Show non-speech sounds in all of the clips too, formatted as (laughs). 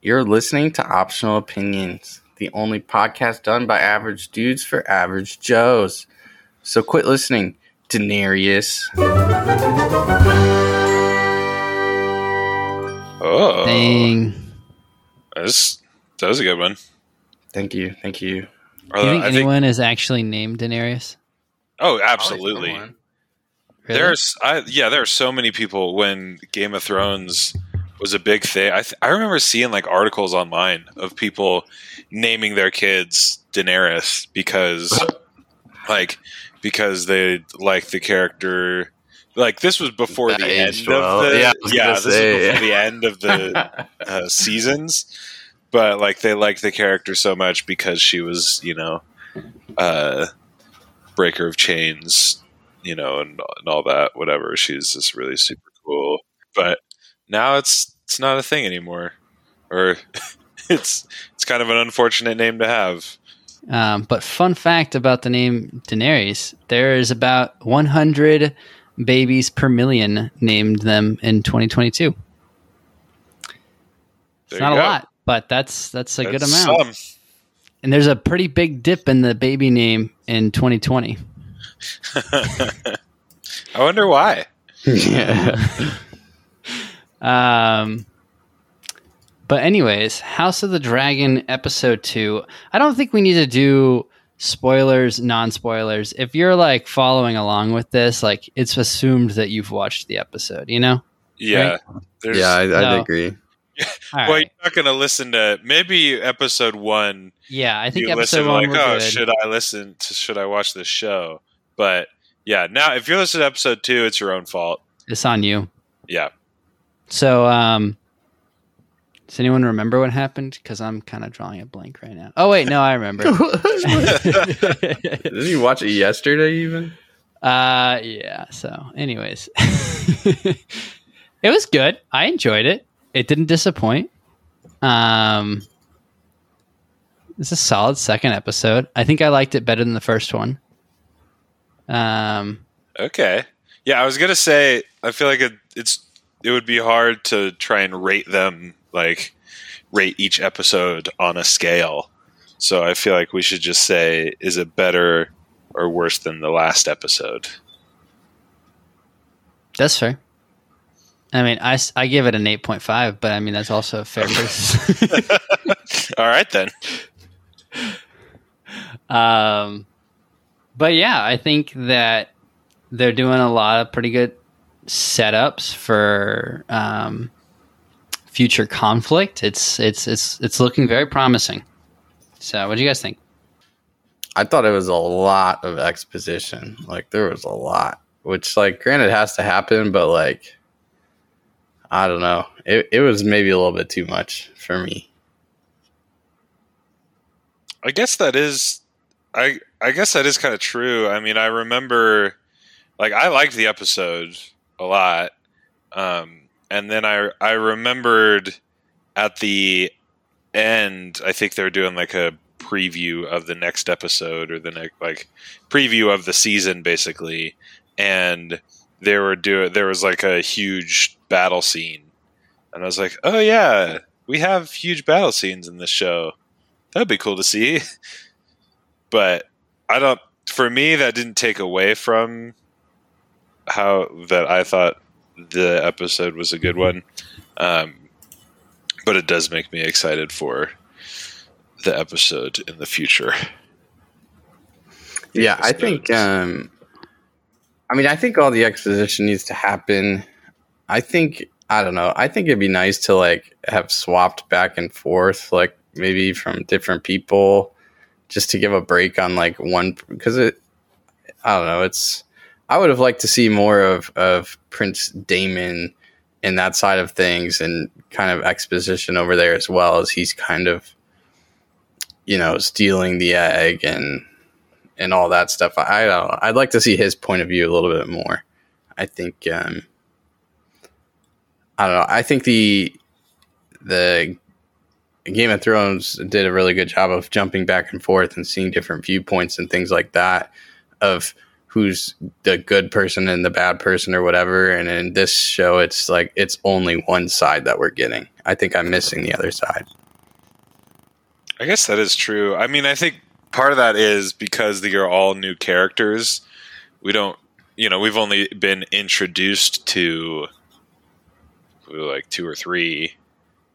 You're listening to Optional Opinions, the only podcast done by average dudes for average Joes. So quit listening, Daenerys. Oh, Dang. that's, that was a good one. Thank you, thank you. Do you think Uh, I think- anyone is actually named Daenerys? oh, absolutely. Really? There's, I, yeah, there are so many people when Game of Thrones was a big thing. I, th- I remember seeing like articles online of people naming their kids Daenerys because, (laughs) like, because they like the character. Like this was before That the end aged of the Yeah, yeah, this say, is before the end of the (laughs) uh, seasons, but like they liked the character so much because she was, you know, uh, breaker of chains, you know, and, and all that. Whatever, she's just really super cool. But now it's it's not a thing anymore, or (laughs) it's it's kind of an unfortunate name to have. Um, but fun fact about the name Daenerys: there is about 100 babies per million named them in 2022. There It's not a go. lot, but that's that's a good amount. some. And there's a pretty big dip in the baby name in 2020. (laughs) I wonder why. yeah. (laughs) Um, but anyways, House of the Dragon episode two. I don't think we need to do spoilers, non spoilers. If you're like following along with this, like it's assumed that you've watched the episode. You know? Yeah, there's, yeah, I, I'd No. agree. (laughs) Well, right. you're not going to listen to maybe episode one. Yeah, I think you episode listen one like, oh, good. should I listen to? Should I watch this show? But yeah, now if you're listening to episode two, it's your own fault. It's on you. Yeah, So, um, does anyone remember what happened? Because I'm kind of drawing a blank right now. Oh wait, no, I remember. (laughs) (laughs) (laughs) Didn't you watch it yesterday even? Uh, yeah. So, anyways, it was good. I enjoyed it. It didn't disappoint. Um, it's a solid second episode. I think I liked it better than the first one. Um, okay. Yeah, I was gonna say I feel like it, it's it would be hard to try and rate them like rate each episode on a scale. So I feel like we should just say is it better or worse than the last episode? that's fair. I mean, I, I give it an 8.5, but I mean, that's also a fair (laughs) criticism. (laughs) All right then. Um, but yeah, I think that they're doing a lot of pretty good setups for um, future conflict. It's it's it's it's looking very promising. So, what do you guys think? I thought it was a lot of exposition. Like there was a lot, which like granted has to happen, but like I don't know. It it was maybe a little bit too much for me. I guess that is I I guess that is kind of true. I mean, I remember like I liked the episode a lot. Um and then I I remembered at the end, I think they're doing like a preview of the next episode or the next like preview of the season basically and they were doing there was like a huge battle scene and I was like, "Oh yeah, we have huge battle scenes in this show." that'd be cool to see. (laughs) but I don't. For me, that didn't take away from how that I thought the episode was a good one. Um, but it does make me excited for the episode in the future. Yeah, I think. Um, I mean, I think all the exposition needs to happen. I think I don't know. I think it'd be nice to like have swapped back and forth, like maybe from different people, just to give a break on like one because it. I don't know. It's. I would have liked to see more of of Prince Daemon in that side of things and kind of exposition over there as well as he's kind of, you know, stealing the egg and and all that stuff. I, I don't know. I'd like to see his point of view a little bit more. I think um, I don't know. I think the the Game of Thrones did a really good job of jumping back and forth and seeing different viewpoints and things like that of who's the good person and the bad person or whatever. And in this show, it's like it's only one side that we're getting. I think I'm missing the other side. I guess that is true. I mean, I think part of that is because they are all new characters. We don't, you know, we've only been introduced to like two or three.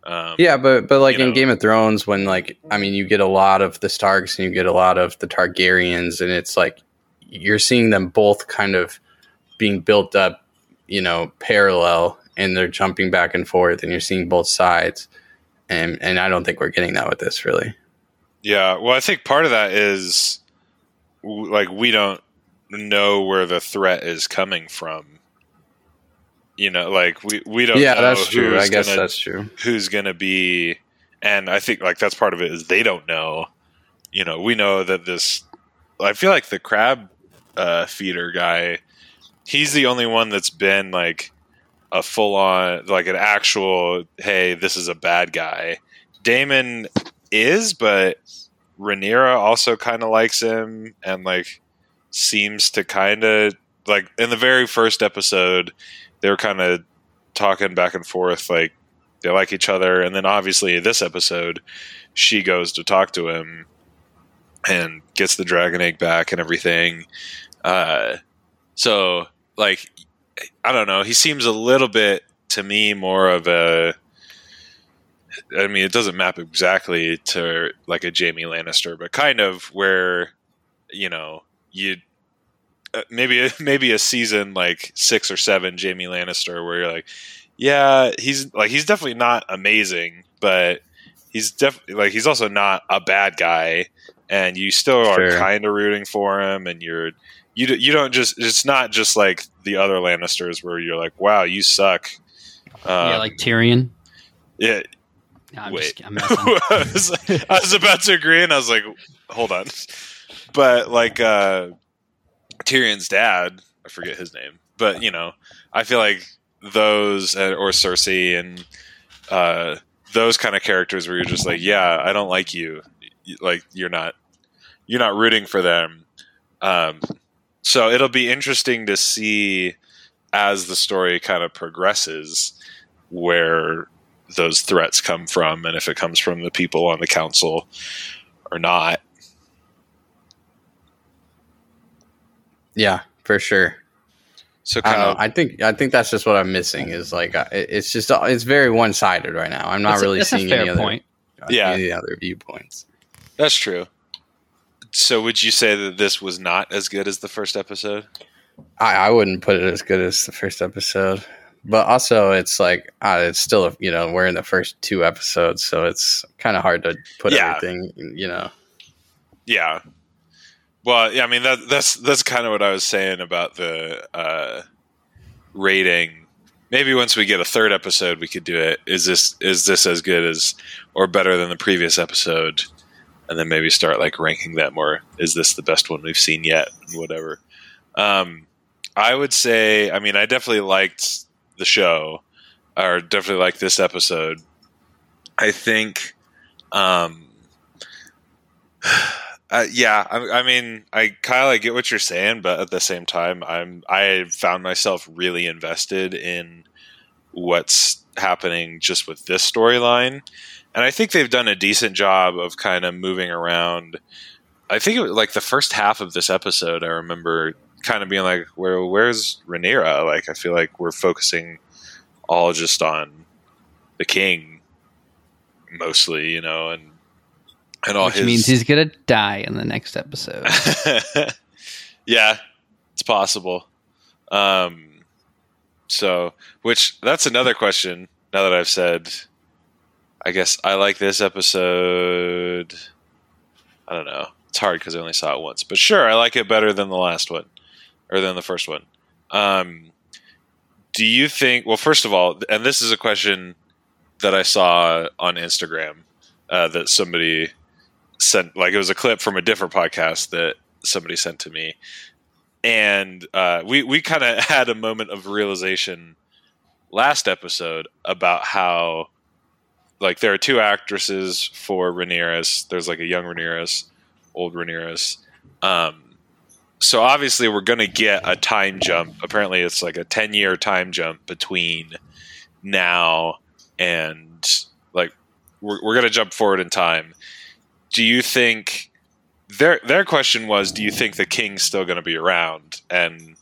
Um, Yeah, but but like in know. Game of Thrones, when like I mean, you get a lot of the Starks and you get a lot of the Targaryens, and it's like you're seeing them both kind of being built up, you know, parallel, and they're jumping back and forth, and you're seeing both sides, and and I don't think we're getting that with this really. Yeah, well, I think part of that is like we don't know where the threat is coming from. You know, like we we don't. Yeah, know that's true. I guess gonna- that's true. who's going to be and i think like that's part of it is they don't know you know we know that this i feel like the crab uh, feeder guy. He's the only one that's been like a full on like an actual hey this is a bad guy. Daemon is but Rhaenyra also kind of likes him and like seems to kind of like in the very first episode they were kind of talking back and forth like they like each other. And then obviously this episode she goes to talk to him and gets the dragon egg back and everything. Uh so like i don't know. He seems a little bit to me more of a i mean it doesn't map exactly to like a jaime lannister but kind of where you know you uh, maybe (laughs) maybe a season like six or seven jaime lannister where you're like yeah, he's like he's definitely not amazing, but he's definitely like he's also not a bad guy, and you still are Sure. kind of rooting for him, and you're you you don't just it's not just like the other Lannisters where you're like wow you suck. Um, yeah, like Tyrion. yeah, No, I'm Wait. just I'm. (laughs) I, was, I was about to agree, and I was like, hold on, but like uh, Tyrion's dad, I forget his name, but you know, I feel like those uh, or Cersei and uh, those kind of characters where you're just like, yeah, I don't like you, Y- like you're not you're not rooting for them. Um, so it'll be interesting to see as the story kind of progresses where those threats come from and if it comes from the people on the council or not. Yeah, for sure. So I kind don't know. of I think I think that's just what I'm missing is like it's just it's very one sided right now. I'm not That's a- really that's a seeing fair any other point. Yeah. any other viewpoints. That's true. So would you say that this was not as good as the first episode? I, I wouldn't put it as good as the first episode, but also it's like uh, it's still you know we're in the first two episodes, so it's kind of hard to put Yeah. everything you know. Yeah. Well, yeah, I mean that that's that's kind of what I was saying about the uh, rating. Maybe once we get a third episode, we could do it. Is this is this as good as or better than the previous episode? And then maybe start like ranking that more. Is this the best one we've seen yet? Whatever. Um, I would say. I mean, I definitely liked the show, or definitely liked this episode. I think. Um, (sighs) uh, yeah, I, I mean, I of like get what you're saying, but at the same time, I'm I found myself really invested in what's happening just with this storyline, and I think they've done a decent job of kind of moving around. I think it was like the first half of this episode. I remember kind of being like, "Where, where's Rhaenyra?" Like, I feel like we're focusing all just on the king, mostly, you know, and and all Which his means he's gonna die in the next episode. (laughs) yeah, it's possible. Um, so, which that's another question. Now that I've said, I guess I like this episode. I don't know. It's hard because I only saw it once, but sure, I like it better than the last one or than the first one. Um, do you think? Well, first of all, and this is a question that I saw on Instagram uh, that somebody sent. Like it was a clip from a different podcast that somebody sent to me, and uh, we we kind of (laughs) had a moment of realization last episode about how like there are two actresses for Rhaenyra. There's like a young Rhaenyra, old Rhaenyra. Um, so obviously we're going to get a time jump. Apparently, it's like a ten year time jump between now and like we're, we're going to jump forward in time. Do you think their their question was, do you think the king's still going to be around? And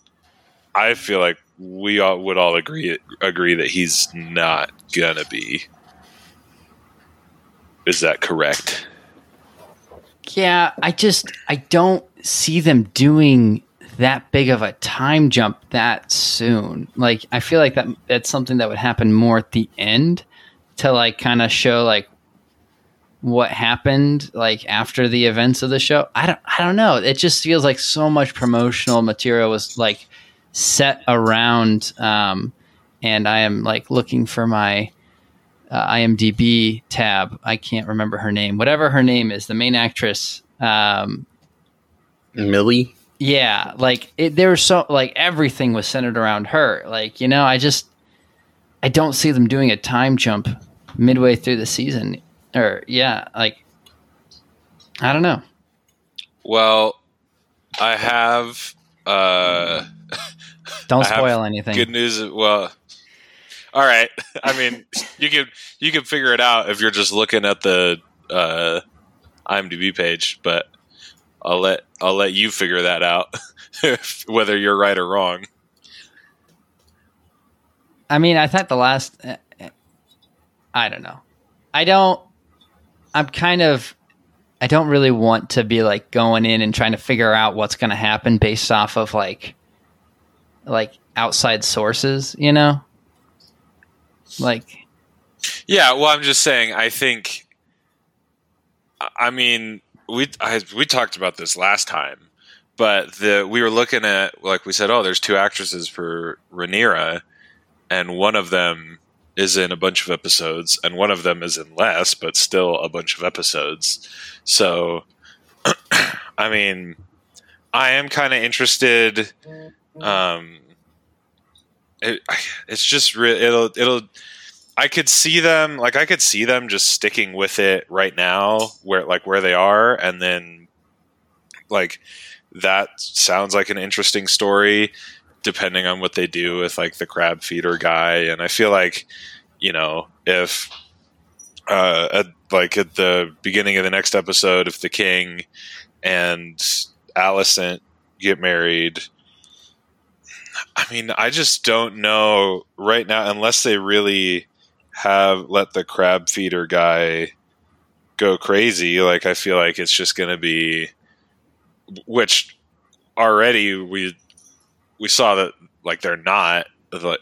I feel like we all would all agree agree that he's not gonna be. Is that correct? Yeah, I just I don't see them doing that big of a time jump that soon. Like I feel like that that's something that would happen more at the end to like kind of show like what happened like after the events of the show. I don't I don't know. It just feels like so much promotional material was like set around um and I am like looking for my uh, IMDb tab. I can't remember her name. Whatever her name is, the main actress um Millie. yeah, like it, there was so like everything was centered around her. Like you know, I just I don't see them doing a time jump midway through the season. Or yeah, like I don't know. Well, I have uh, (laughs) Don't I have spoil anything. good news. Well, all right. (laughs) I mean, you can you can figure it out if you're just looking at the uh, IMDb page, but I'll let I'll let you figure that out (laughs) whether you're right or wrong. I mean, I thought the last. eh, eh, I don't know. I don't. I'm kind of. I don't really want to be like going in and trying to figure out what's going to happen based off of like, like outside sources. You know. Like Yeah, well, I'm just saying. I think. I- mean, we I, we talked about this last time, but the we were looking at like we said, oh, there's two actresses for Rhaenyra, and one of them is in a bunch of episodes, and one of them is in less, but still a bunch of episodes. So, (clears throat) I mean, I am kind of interested. Um, it, it's just re- it'll it'll I could see them like I could see them just sticking with it right now where like where they are and then like that sounds like an interesting story depending on what they do with like the crab feeder guy. And I feel like you know if uh at, like at the beginning of the next episode if the king and Alicent get married I mean, I just don't know right now unless they really have let the crab feeder guy go crazy. Like I feel like it's just going to be, which already we we saw that like they're not.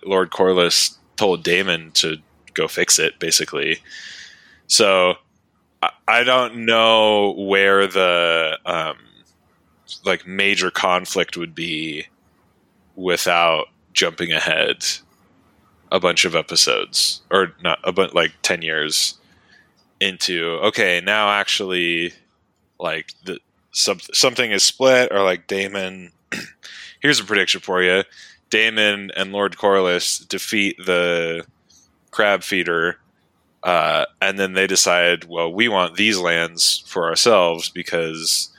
Lord Corlys told Daemon to go fix it, basically. So I, I don't know where the um, like major conflict would be without jumping ahead a bunch of episodes or not a bunch like 10 years into okay now actually like the some, something is split or like Daemon (clears throat) here's a prediction for you Daemon and Lord Corlys defeat the crab feeder uh, and then they decide well we want these lands for ourselves because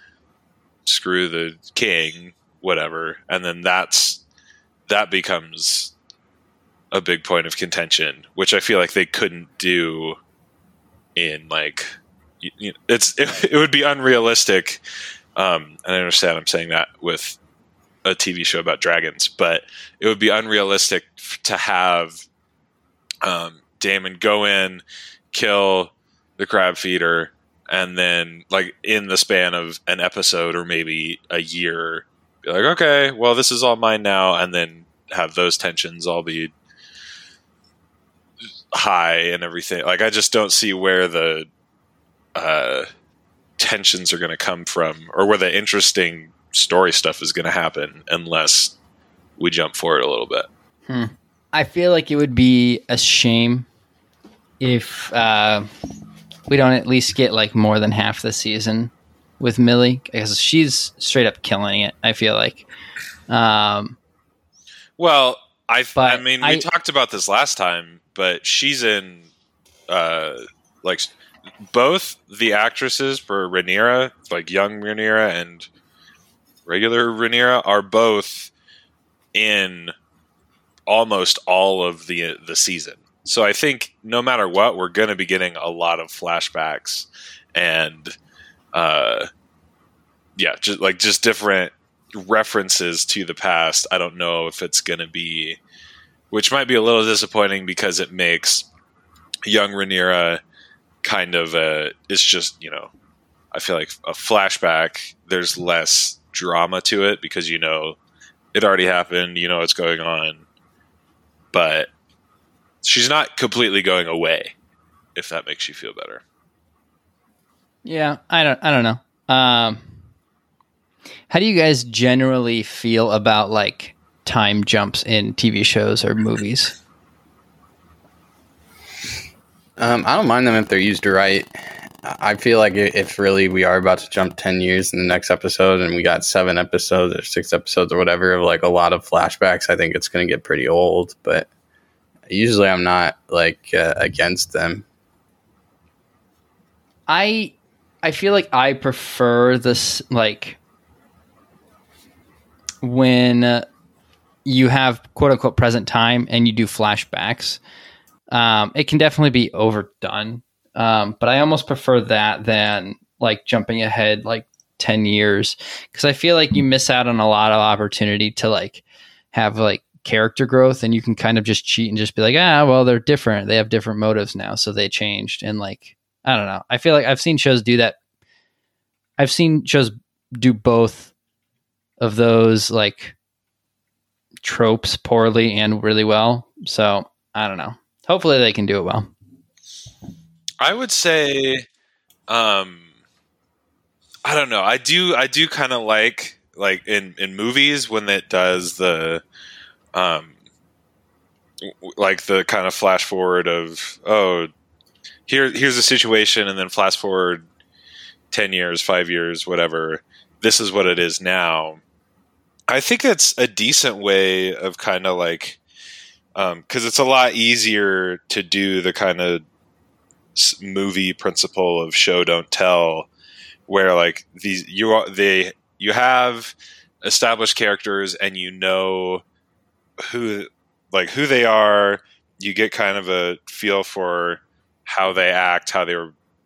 screw the king whatever. And then that's that becomes a big point of contention, which I feel like they couldn't do in like you, it's it, (laughs) it would be unrealistic. Um, and I understand I'm saying that with a TV show about dragons, but it would be unrealistic to have um, Daemon go in, kill the crab feeder, and then like in the span of an episode or maybe a year, be like, okay, well, this is all mine now, and then have those tensions all be high and everything. Like, I just don't see where the uh, tensions are going to come from, or where the interesting story stuff is going to happen, unless we jump forward a little bit. I feel like it would be a shame if uh, we don't at least get like more than half the season with Millie because she's straight up killing it. I feel like. Um, Well, I, I mean, we I- talked about this last time, but she's in, uh, like, both the actresses for Rhaenyra, like young Rhaenyra and regular Rhaenyra are both in almost all of the the season. So I think no matter what, we're going to be getting a lot of flashbacks and uh yeah, just like just different references to the past. I don't know if it's going to be which might be a little disappointing because it makes young Rhaenyra kind of a it's just, you know, I feel like a flashback there's less drama to it because you know it already happened, you know what's going on. But she's not completely going away if that makes you feel better. Yeah, I don't I don't know. Um how do you guys generally feel about like time jumps in TV shows or movies? Um, I don't mind them if they're used right. I feel like if really we are about to jump 10 years in the next episode and we got seven episodes or six episodes or whatever of like a lot of flashbacks, I think it's going to get pretty old. But usually I'm not like uh, against them. I I feel like I prefer this like when you have quote unquote present time and you do flashbacks. Um, it can definitely be overdone um, but I almost prefer that than like jumping ahead like 10 years because I feel like you miss out on a lot of opportunity to like have like character growth and you can kind of just cheat and just be like, ah, well, they're different. They have different motives now. So they changed. And like, I don't know. I feel like I've seen shows do that. I've seen shows do both of those like tropes poorly and really well. So I don't know. Hopefully they can do it well. I would say, um, I don't know. I do. I do kind of like like in in movies when it does the, um, like the kind of flash forward of oh, here here's a situation, and then flash forward ten years, five years, whatever. This is what it is now. I think it's a decent way of kind of like because um, it's a lot easier to do the kind of movie principle of show don't tell where like these you are they you have established characters and you know who like who they are you get kind of a feel for how they act how they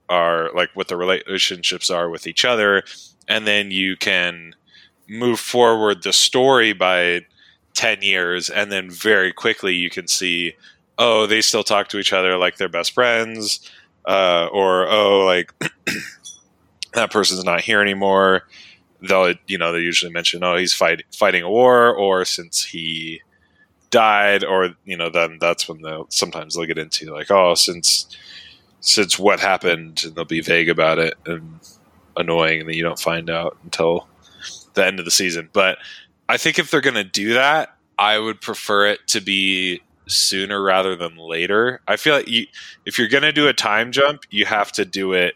are like what the relationships are with each other and then you can move forward the story by 10 years and then very quickly you can see oh they still talk to each other like they're best friends uh, or oh, like (clears throat) that person's not here anymore. They'll, you know, they usually mention, oh, he's fight, fighting a war, or since he died, or you know, then that's when they'll sometimes they'll get into like, oh, since since what happened, and they'll be vague about it and annoying, and then you don't find out until the end of the season. But I think if they're going to do that, I would prefer it to be sooner rather than later. I feel like you, if you're going to do a time jump, you have to do it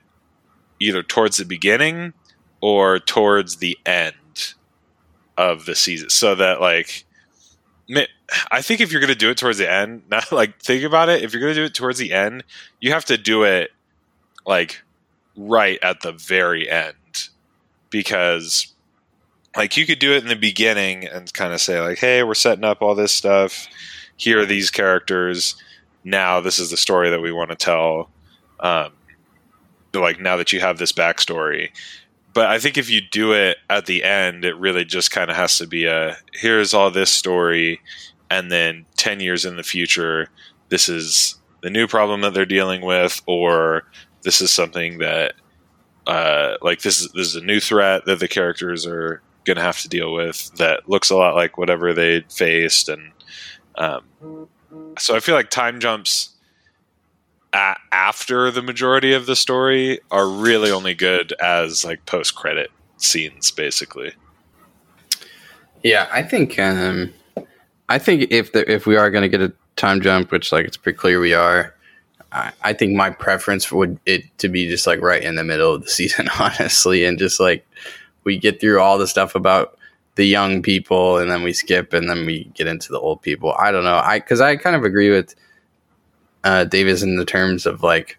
either towards the beginning or towards the end of the season so that like I think if you're going to do it towards the end, (laughs) not like think about it, if you're going to do it towards the end, you have to do it like right at the very end because like you could do it in the beginning and kind of say like hey we're setting up all this stuff here are these characters. Now this is the story that we want to tell. Um, like now that you have this backstory, but I think if you do it at the end, it really just kind of has to be a here's all this story, and then ten years in the future, this is the new problem that they're dealing with, or this is something that uh, like this is this is a new threat that the characters are going to have to deal with that looks a lot like whatever they faced and um, so I feel like time jumps a- after the majority of the story are really only good as like post credit scenes, basically. Yeah, I think um, I think if the, if we are going to get a time jump, which like it's pretty clear we are, I, I think my preference would it to be just like right in the middle of the (laughs) season, honestly, and just like we get through all the stuff about the young people and then we skip and then we get into the old people. I don't know. I because I kind of agree with uh, Davis in the terms of like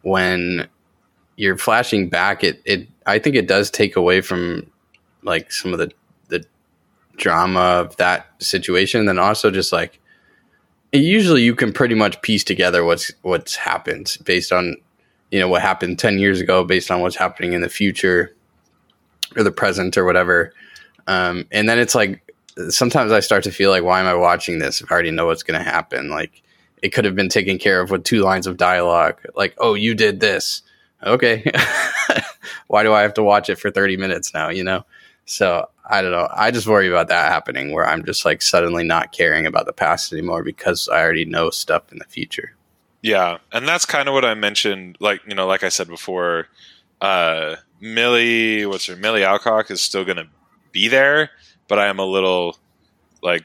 when you're flashing back, it it I think it does take away from like some of the the drama of that situation, then also just like usually you can pretty much piece together what's what's happened based on you know what happened 10 years ago based on what's happening in the future or the present or whatever. Um, and then it's like sometimes i start to feel like why am i watching this if i already know what's going to happen? Like it could have been taken care of with two lines of dialogue like oh you did this okay (laughs) why do i have to watch it for 30 minutes now you know so I don't know. I just worry about that happening where I'm just like suddenly not caring about the past anymore because I already know stuff in the future. Yeah, and that's kind of what I mentioned. Like you know, like I said before, uh, Millie, what's her Millie Alcock is still going to be there, but I am a little like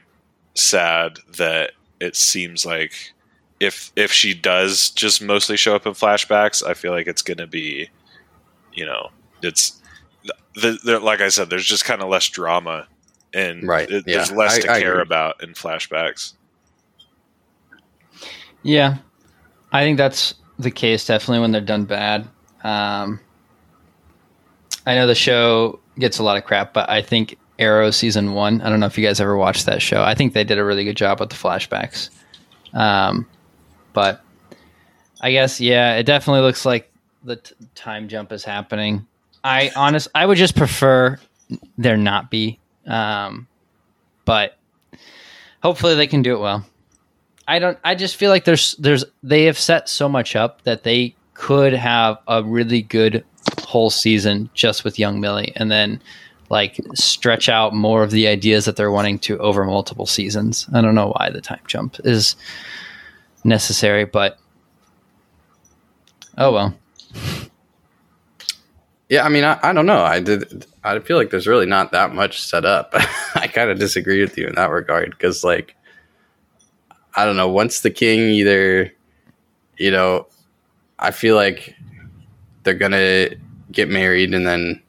sad that it seems like if if she does just mostly show up in flashbacks, I feel like it's going to be, you know, it's the, the, like I said, there's just kind of less drama, and right. It, yeah. there's less I, to I care agree. about in flashbacks. Yeah, I think that's the case definitely when they're done bad. Um, I know the show gets a lot of crap, but I think Arrow season one. I don't know if you guys ever watched that show. I think they did a really good job with the flashbacks. Um, but I guess yeah, it definitely looks like the t- time jump is happening. I honest, I would just prefer there not be. Um, but hopefully they can do it well. I don't. I just feel like there's there's they have set so much up that they could have a really good whole season just with young Millie, and then like stretch out more of the ideas that they're wanting to over multiple seasons. I don't know why the time jump is necessary, but oh well. Yeah, I mean, I, I don't know. I did. I feel like there's really not that much set up. (laughs) I kind of disagree with you in that regard because, like, I don't know. Once the king either, you know, I feel like they're gonna get married and then,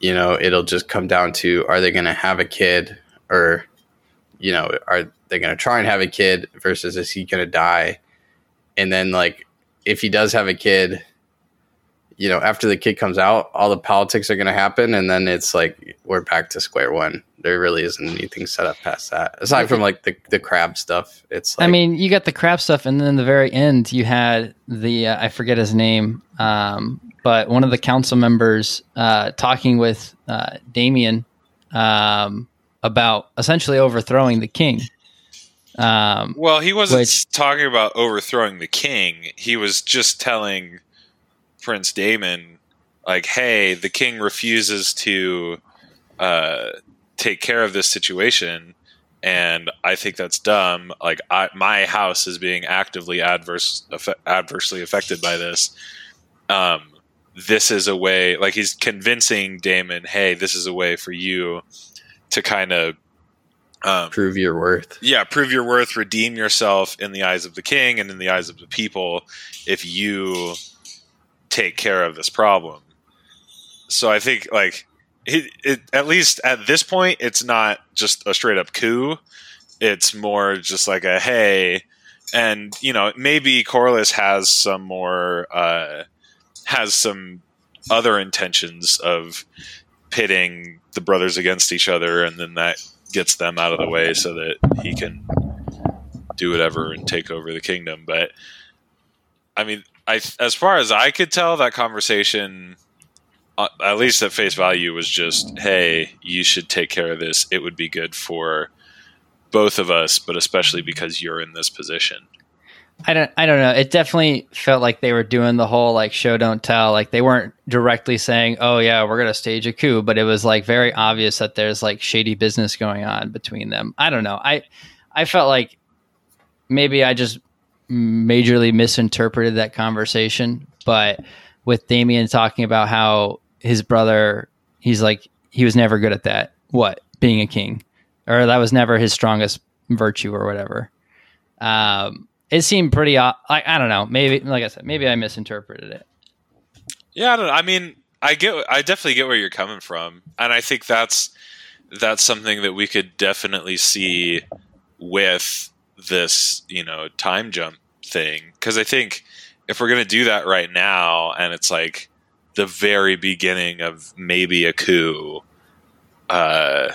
you know, it'll just come down to are they gonna have a kid or, you know, are they gonna try and have a kid versus is he gonna die? And then, like, if he does have a kid you know, after the kid comes out, all the politics are going to happen, and then it's like we're back to square one. There really isn't anything set up past that, aside from like the the crab stuff. It's like, I mean, you got the crap stuff, and then in the very end, you had the uh, I forget his name, um, but one of the council members uh, talking with uh, Damien um, about essentially overthrowing the king. Um, Well, he wasn't Which- talking about overthrowing the king. He was just telling Prince Daemon, like, "Hey, the king refuses to uh, take care of this situation, and I think that's dumb. Like, I, my house is being actively adverse adversely affected by this. Um, this is a way. Like, he's convincing Daemon, hey, this is a way for you to kind of." Um, prove your worth. yeah, prove your worth, redeem yourself in the eyes of the king and in the eyes of the people if you take care of this problem. So I think like it, it at least at this point it's not just a straight up coup. It's more just like a hey and you know maybe Corlys has some more uh has some other intentions of pitting the brothers against each other and then that gets them out of the way so that he can do whatever and take over the kingdom. But I mean, I as far as I could tell, that conversation, uh, at least at face value, was just, "Hey, you should take care of this. It would be good for both of us, but especially because you're in this position." I don't I don't know. It definitely felt like they were doing the whole like show don't tell. Like they weren't directly saying, "Oh yeah, we're going to stage a coup," but it was like very obvious that there's like shady business going on between them. I don't know. I I felt like maybe I just majorly misinterpreted that conversation, but with Damien talking about how his brother he's like he was never good at that. What? Being a king. Or that was never his strongest virtue or whatever. Um it seemed pretty o- like I don't know. Maybe like I said, maybe I misinterpreted it. Yeah, I don't know. I mean, I get, I definitely get where you're coming from, and I think that's that's something that we could definitely see with this, you know, time jump thing. Because I think if we're gonna do that right now, and it's like the very beginning of maybe a coup, uh,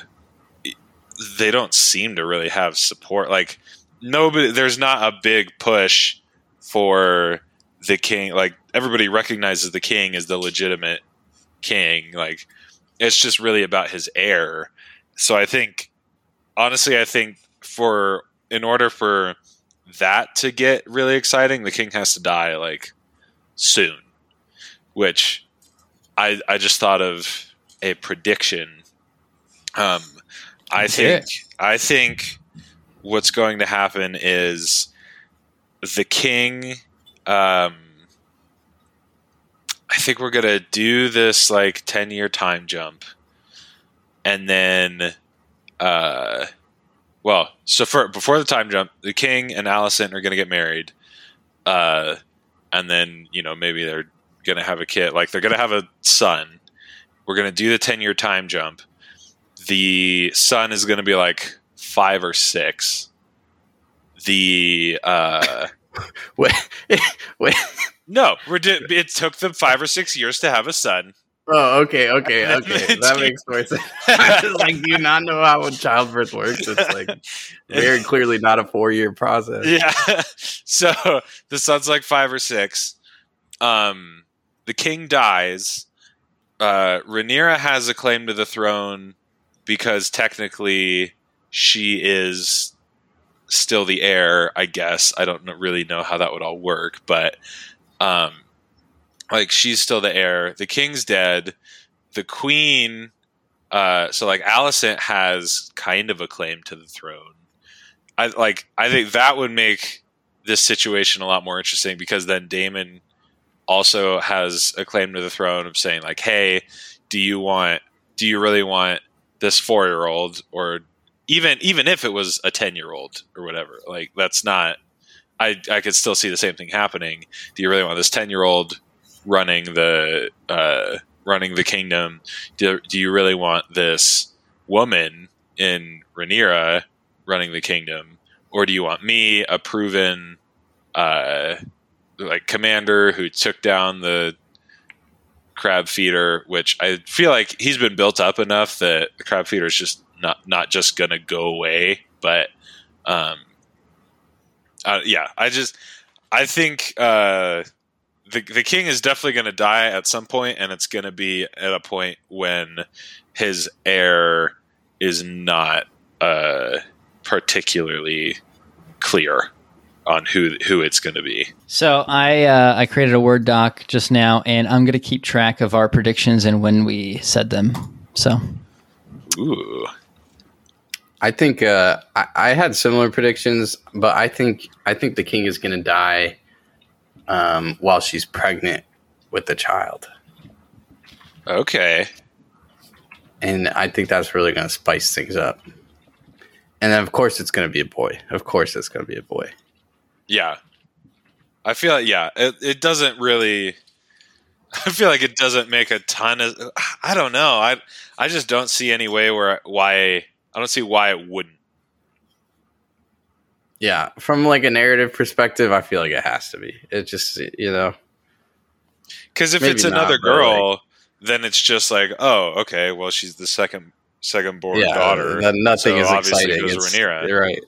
they don't seem to really have support. Like nobody, there's not a big push for the king. Like everybody recognizes the king as the legitimate king. Like it's just really about his heir. So I think, honestly, I think for in order for that to get really exciting, the king has to die like soon. Which I I just thought of a prediction. Um, I think it. I think what's going to happen is the king. Um, I think we're gonna do this like ten year time jump, and then, uh, well, so for before the time jump, the king and Alicent are gonna get married, uh, and then you know maybe they're gonna have a kid, like they're gonna have a son. We're gonna do the ten year time jump. The son is gonna be like five or six. The uh, (laughs) Wait, wait. no, we're di- it took them five or six years to have a son. Oh, okay, okay, (laughs) okay. That makes more sense. (laughs) Like, do you not know how childbirth works? It's like very clearly not a four year process. yeah. So the son's like five or six. Um, the king dies. Uh, Rhaenyra has a claim to the throne because technically she is still the heir. I guess I don't really know how that would all work, but um, like she's still the heir. The king's dead. The queen. Uh, so like Alicent has kind of a claim to the throne. I like. I think that would make this situation a lot more interesting because then Daemon also has a claim to the throne of saying like, "Hey, do you want? Do you really want this four year old, or even even if it was a ten year old or whatever? Like that's not. I I could still see the same thing happening. Do you really want this ten year old running the uh, running the kingdom? Do, do you really want this woman in Rhaenyra running the kingdom, or do you want me, a proven uh, like commander who took down the crab feeder? Which I feel like he's been built up enough that the crab feeder is just not not just gonna go away. But um, uh, yeah, I just I think uh, the the king is definitely to die at some point, and it's to be at a point when his heir is not uh, particularly clear on who who it's going to be. So I uh, I created a Word doc just now, and I'm going to keep track of our predictions and when we said them. So Ooh, I think uh, I, I had similar predictions, but I think I think the king is going to die um, while she's pregnant with the child, okay. and I think that's really going to spice things up. And then, of course, it's going to be a boy. Of course, it's going to be a boy. Yeah, I feel like yeah, it, it doesn't really. (laughs) I feel like it doesn't make a ton of. (sighs) I don't know. I I just don't see any way where why I don't see why it wouldn't. Yeah, from like a narrative perspective, I feel like it has to be. It just you know, Because if Maybe it's another but, girl, then it's just like, oh, okay, well, she's the second second born yeah, daughter, nothing so is obviously exciting. it It's- Rhaenyra. You're right.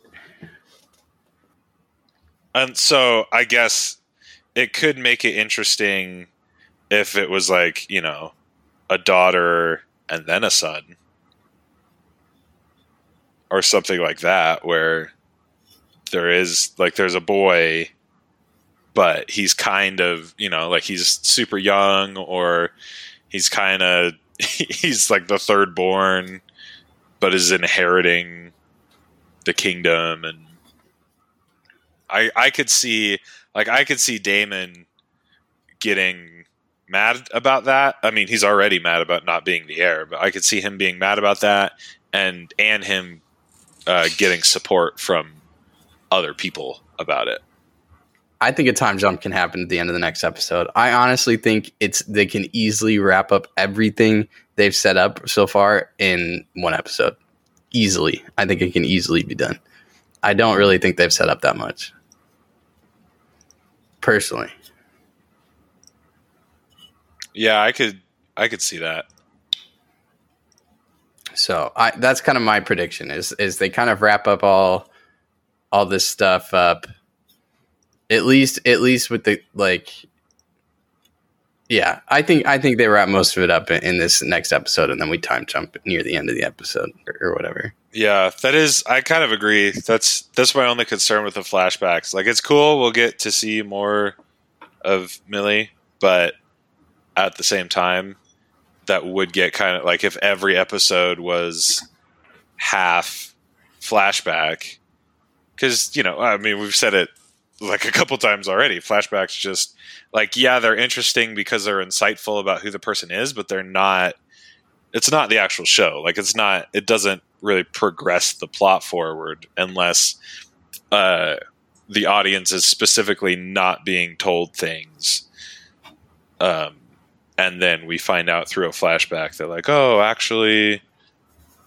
And so I guess it could make it interesting if it was like you know a daughter and then a son, or something like that, where there is like there's a boy but he's kind of you know like he's super young or he's kind of (laughs) he's like the third born but is inheriting the kingdom and i i could see like i could see daemon getting mad about that i mean he's already mad about not being the heir but i could see him being mad about that and and him uh, getting support from other people about it I think a time jump can happen at the end of the next episode. I honestly think it's they can easily wrap up everything they've set up so far in one episode. Easily. I think it can easily be done. I don't really think they've set up that much. Personally. Yeah, I could I could see that. So I that's kind of my prediction is is they kind of wrap up all all this stuff up at least at least with the like yeah i think i think they wrap most of it up in, in this next episode and then we time jump near the end of the episode or, or whatever Yeah, that is. I kind of agree. That's that's my only concern with the flashbacks. Like, it's cool. We'll get to see more of Milly, but at the same time, that would get kind of like if every episode was half flashback. Because you know, I mean, we've said it like a couple times already. Flashbacks just like yeah, they're interesting because they're insightful about who the person is, but they're not. It's not the actual show. Like, it's not. It doesn't really progress the plot forward unless uh, the audience is specifically not being told things. Um, and then we find out through a flashback that, like, oh, actually,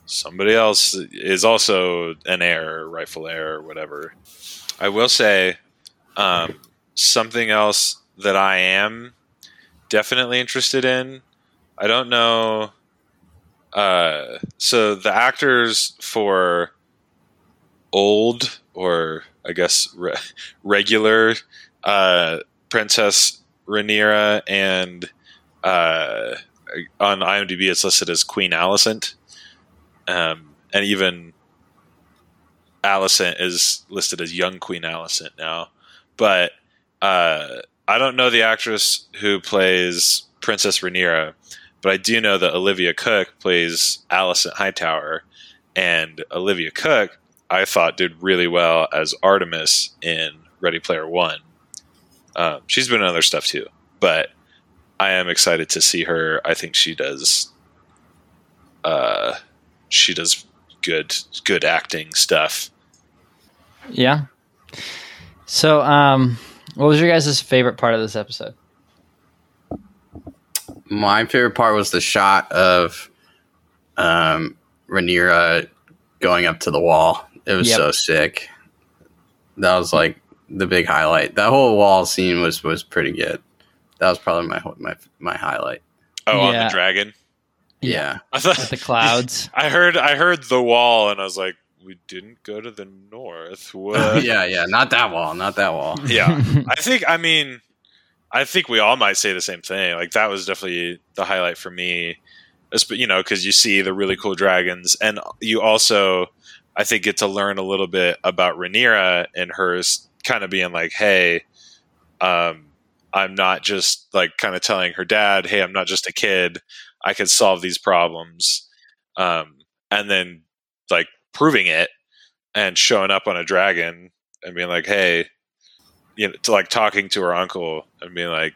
somebody else is also an heir, rightful heir, or whatever. I will say um, something else that I am definitely interested in. I don't know uh, so the actors for old or I guess re- (laughs) regular uh, Princess Rhaenyra and uh, on IMDb it's listed as Queen Alicent, um, and even Alicent is listed as young Queen Alicent now. But uh, I don't know the actress who plays Princess Rhaenyra, but I do know that Olivia Cooke plays Alicent Hightower, and Olivia Cooke I thought did really well as Artemis in Ready Player One. Um, she's been in other stuff too, but I am excited to see her. I think she does. Uh, she does good good acting stuff. Yeah. So, um, what was your guys' favorite part of this episode? my favorite part was the shot of um Rhaenyra going up to the wall. It was Yep. so sick. That was like the big highlight. That whole wall scene was was pretty good. That was probably my my my highlight. Oh, on the dragon. Yeah. I thought With the clouds. (laughs) I heard I heard the wall, and I was like, we didn't go to the north. What? (laughs) yeah, yeah, not that wall, not that wall. (laughs) Yeah. I think I mean I think we all might say the same thing. Like that was definitely the highlight for me. You know, because you see the really cool dragons, and you also, I think, get to learn a little bit about Rhaenyra and hers kind of being like, "Hey, um, I'm not just like kind of telling her dad, hey, I'm not just a kid. I can solve these problems," um, and then like proving it and showing up on a dragon and being like, "Hey." you know, to like talking to her uncle and being like,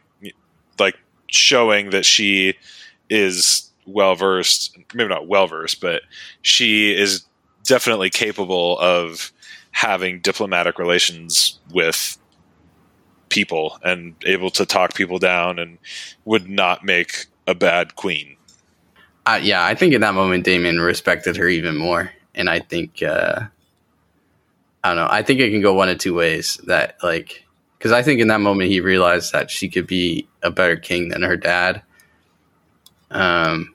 like showing that she is well versed, maybe not well versed, but she is definitely capable of having diplomatic relations with people and able to talk people down and would not make a bad queen. Uh, yeah, I think in that moment Daemon respected her even more, and I think uh, I don't know. I think it can go one of two ways. That like because I think in that moment he realized that she could be a better king than her dad. Um,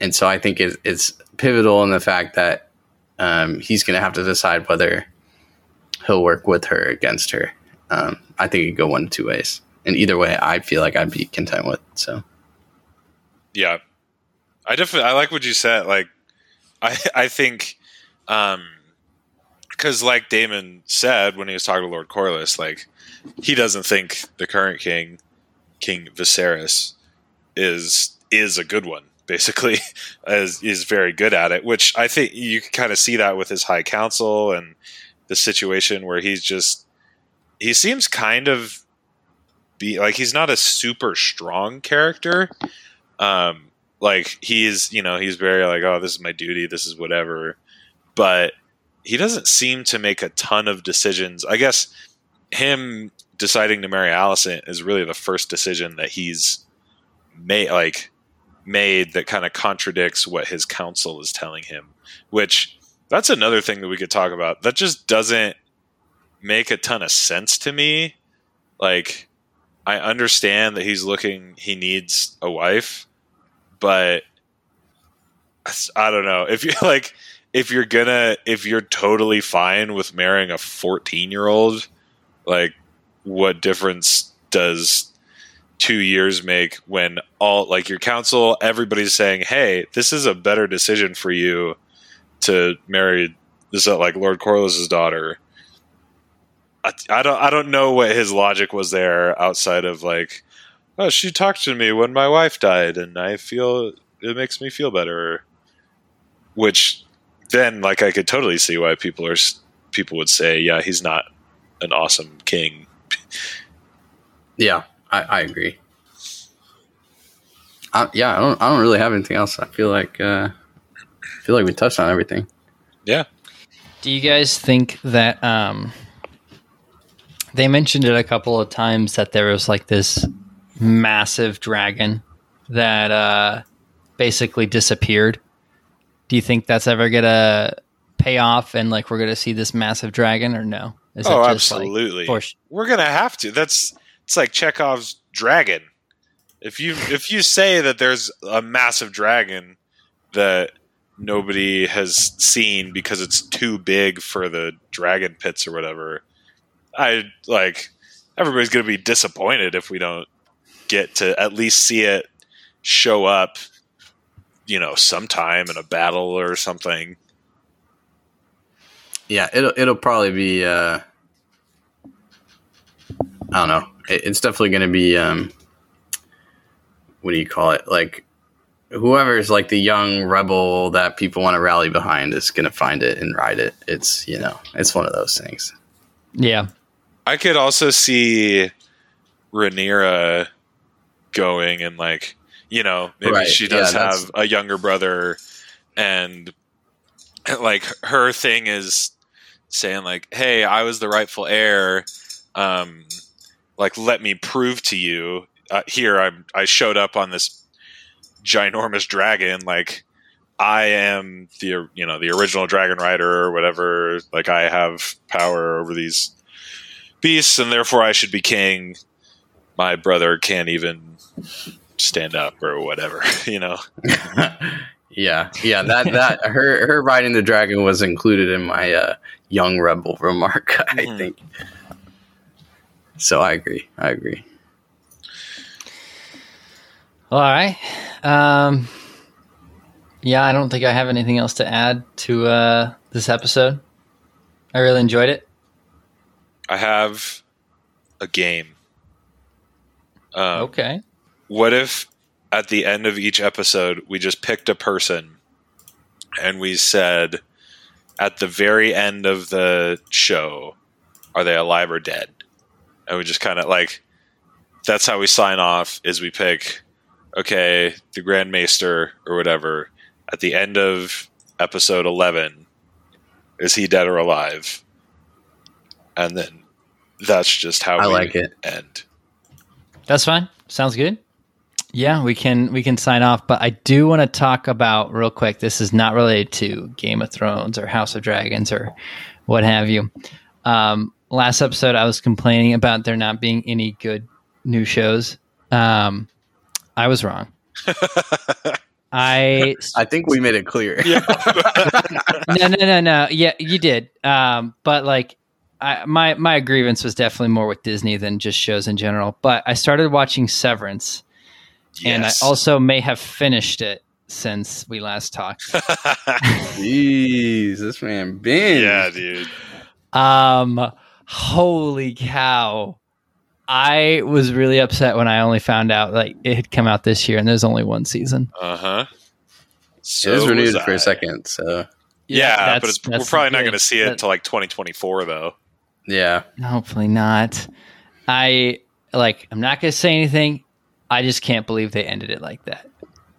and so I think it, it's pivotal in the fact that um, he's going to have to decide whether he'll work with her against her. Um, I think it could go one of two ways, and either way, I feel like I'd be content with. So. Yeah, I definitely I like what you said. Like, I I think, um, because like Daemon said when he was talking to Lord Corlys, like he doesn't think the current king, King Viserys, is is a good one. Basically, (laughs) is is very good at it. Which I think you can kind of see that with his High Council and the situation where he's just he seems kind of be like he's not a super strong character um like he's you know he's very like oh this is my duty this is whatever. But he doesn't seem to make a ton of decisions. I guess him deciding to marry Alicent is really the first decision that he's made like made that kind of contradicts what his counsel is telling him which that's another thing that we could talk about. That just doesn't make a ton of sense to me. Like i understand that he's looking he needs a wife but I don't know if you're (laughs) like if you're gonna if you're totally fine with marrying a 14 year old, like what difference does two years make when all like your council everybody's saying, hey, this is a better decision for you to marry this uh, like Lord Corlys's daughter. I, I don't I don't know what his logic was there outside of like, oh, she talked to me when my wife died, and I feel it makes me feel better. Which then, like, I could totally see why people are people would say, yeah, he's not an awesome king. yeah, I, I agree. I, yeah, I don't I don't really have anything else. I feel like uh, I feel like we touched on everything. Yeah. Do you guys think that um, they mentioned it a couple of times that there was like this massive dragon that uh, basically disappeared? Do you think that's ever gonna pay off and like we're gonna see this massive dragon or no? Is oh, absolutely. Like, we're gonna have to. That's it's like Chekhov's dragon. If you if you say that there's a massive dragon that nobody has seen because it's too big for the dragon pits or whatever. I like everybody's going to be disappointed if we don't get to at least see it show up, you know, sometime in a battle or something. Yeah, it'll it'll probably be. Uh, I don't know. It, it's definitely going to be. Um, what do you call it? Like whoever's like the young rebel that people want to rally behind is going to find it and ride it. It's, you know, it's one of those things. Yeah. I could also see Rhaenyra going and like, you know, maybe right. she does yeah, have a younger brother and like her thing is saying like, "Hey, I was the rightful heir. Um like let me prove to you uh, here I I showed up on this ginormous dragon like I am the you know the original dragon rider or whatever like I have power over these beasts and therefore I should be king my brother can't even stand up or whatever (laughs) you know (laughs) yeah yeah that that her her riding the dragon was included in my uh, young rebel remark (laughs) I mm. think so I agree I agree all right. Um, yeah, I don't think I have anything else to add to uh, this episode. I really enjoyed it. I have a game. Um, okay. What if at the end of each episode we just picked a person and we said at the very end of the show, are they alive or dead? And we just kind of like that's how we sign off is we pick okay, the Grand Maester or whatever, at the end of episode 11, is he dead or alive? And then that's just how I like it. end. That's fine. Sounds good. Yeah, we can we can sign off, but I do want to talk about real quick. This is not related to Game of Thrones or House of Dragons or what have you. Um, last episode, I was complaining about there not being any good new shows. Um, I was wrong. (laughs) I I think we made it clear. Yeah. (laughs) no, no, no, no. Yeah, you did. Um, but like, I, my my grievance was definitely more with Disney than just shows in general. But I started watching Severance, yes. and I also may have finished it since we last talked. (laughs) Jeez, this man binge. Yeah, dude. Um, holy cow! I was really upset when I only found out like it had come out this year and there's only one season. Uh huh. So it was renewed was for a second, so yeah, yeah but we're probably not going to see it until like 2024, though. Yeah, hopefully not. I like. I'm not going to say anything. I just can't believe they ended it like that.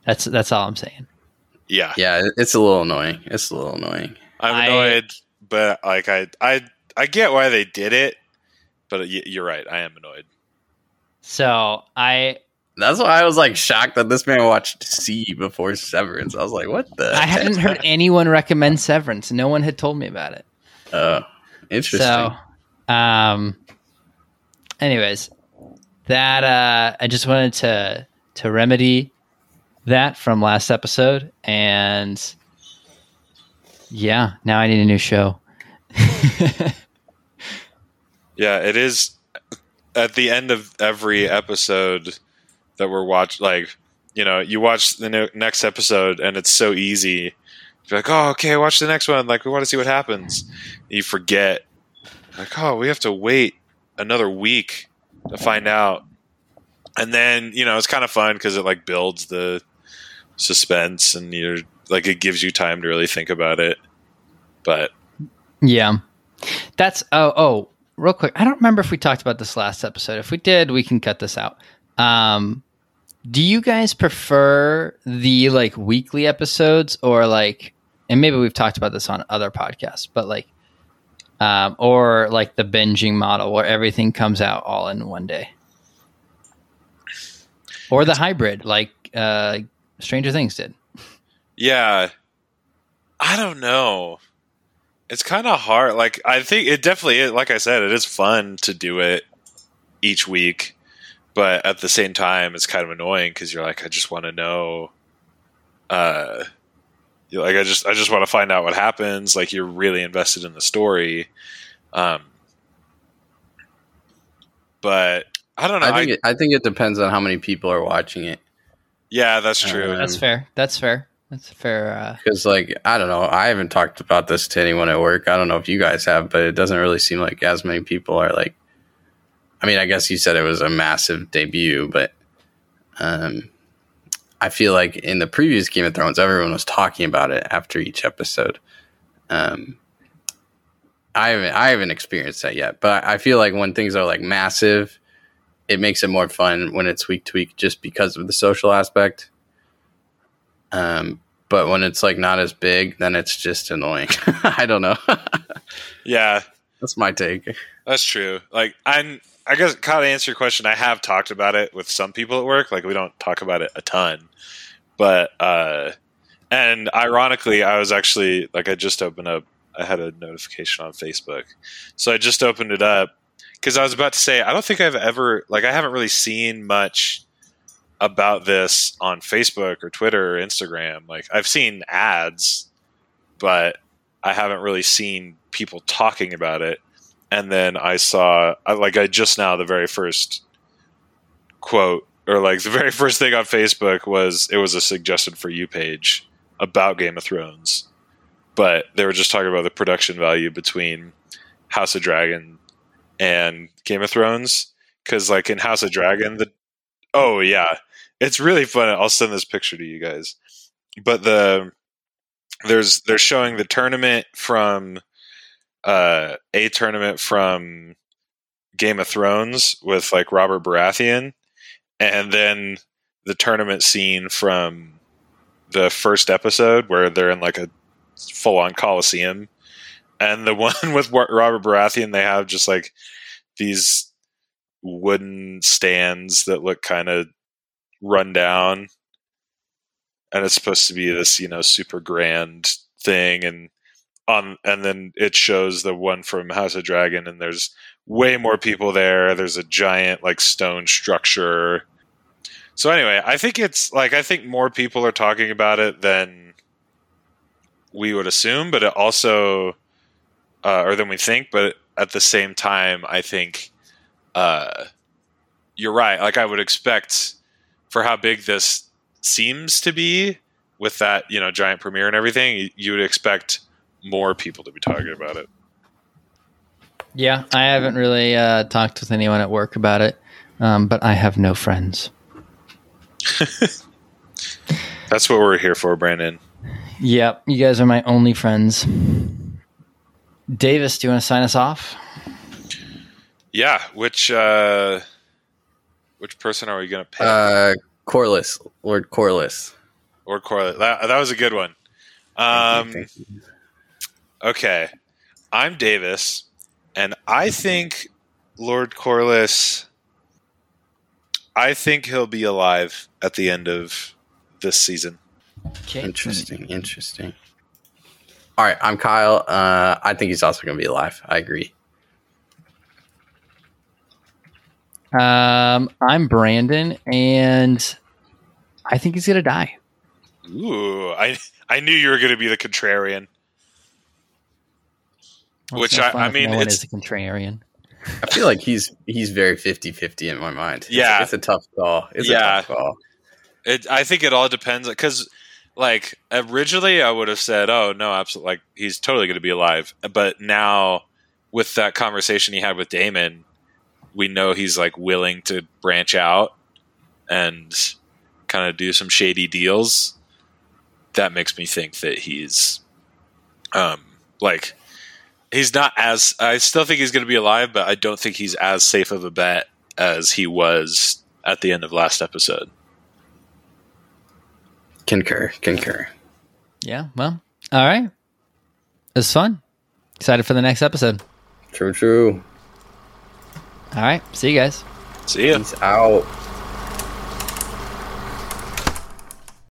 That's that's all I'm saying. Yeah, yeah, it's a little annoying. It's a little annoying. I'm annoyed, I, but like I I I get why they did it but you're right. I am annoyed. So I. That's why I was like shocked that this man watched See before Severance. I was like, "What the?" I hadn't heard anyone recommend Severance. No one had told me about it. Oh, interesting. So, um, anyways, that uh, I just wanted to to remedy that from last episode, and yeah, now I need a new show. (laughs) Yeah, it is at the end of every episode that we're watch like you know you watch the ne- next episode and it's so easy. You're like oh okay watch the next one. Like we want to see what happens. You forget like oh we have to wait another week to find out and then you know it's kind of fun because it like builds the suspense and you're like it gives you time to really think about it but Yeah. That's oh oh real quick. I don't remember if we talked about this last episode. If we did, we can cut this out. Um do you guys prefer the like weekly episodes or like and maybe we've talked about this on other podcasts, but like um or like the binging model where everything comes out all in one day. Or the hybrid like uh Stranger Things did. Yeah. I don't know. It's kind of hard. Like I think it definitely is, like I said, it is fun to do it each week, but at the same time it's kind of annoying cuz you're like I just want to know uh like I just I just want to find out what happens, like you're really invested in the story. Um but I don't know. I think I- it, I think it depends on how many people are watching it. yeah, that's true. Uh, That's Um, fair. That's fair. That's fair uh Because like I don't know, I haven't talked about this to anyone at work. I don't know if you guys have, but it doesn't really seem like as many people are like. I mean, I guess you said it was a massive debut, but um, I feel like in the previous Game of Thrones, everyone was talking about it after each episode. Um, I haven't I haven't experienced that yet, but I feel like when things are like massive, it makes it more fun when it's week to week, just because of the social aspect. Um, but when it's like not as big, then it's just annoying. (laughs) I don't know. (laughs) yeah, That's my take. That's true. Like I'm I guess kind of answer your question, I have talked about it with some people at work. Like we don't talk about it a ton. But uh and ironically I was actually like I just opened up I had a notification on Facebook. So I just opened it up cuz I was about to say I don't think I've ever like I haven't really seen much about this on Facebook or Twitter or Instagram. Like I've seen ads, but I haven't really seen people talking about it and then I saw I- like I just now the very first quote or like the (laughs) very first thing on Facebook was it was a suggested for you page about Game of Thrones, but they were just talking about the production value between House of Dragon and Game of Thrones because like in House of Dragon the oh yeah it's really fun I'll send this picture to you guys. But the there's they're showing the tournament from uh, a tournament from Game of Thrones with like Robert Baratheon, and then the tournament scene from the first episode where they're in like a full on Coliseum, and the (laughs) one with Robert Baratheon, they have just like these wooden stands that look kind of run down, and it's supposed to be this you know super grand thing and on and then it shows the one from House of Dragon and there's way more people there. There's a giant like stone structure. So anyway, I think it's like I think more people are talking about it than we would assume, but it also uh, or than we think, but at the same time I think uh, you're right. Like I would expect for how big this seems to be with that, you know, giant premiere and everything, you, you would expect more people to be talking about it. Yeah, I haven't really uh, talked with anyone at work about it, um, but I have no friends. (laughs) That's what we're here for, Brandon. Yep, you guys are my only friends. Davis, do you want to sign us off? Yeah, which uh which person are we gonna pick? Uh, Corlys, Lord Corlys. or Corley? That, that was a good one. Um, Thank you. Okay, I'm Davis, and I think Lord Corlys. I think he'll be alive at the end of this season. Okay. Interesting, interesting. All right, I'm Kyle. Uh, I think he's also going to be alive. I agree. Um, I'm Brandon, and I think he's gonna die. Ooh, I I knew you were going to be the contrarian. Well, Which I- I mean, no one it's- is a contrarian. I feel like he's he's very 50-50 in my mind. It's- Yeah. it's, a tough call. It's Yeah. a tough call. It, I think it all depends because, like, originally I would have said, "Oh no, absolutely, like he's totally going to be alive." But now, with that conversation he had with Daemon, we know he's like willing to branch out and kind of do some shady deals. That makes me think that he's, um, like, he's not as. I still think he's going to be alive, but I don't think he's as safe of a bet as he was at the end of last episode. Concur. Concur. Yeah. Well. All right. It was fun. Excited for the next episode. True, true. All right. See you guys. See you. Peace out.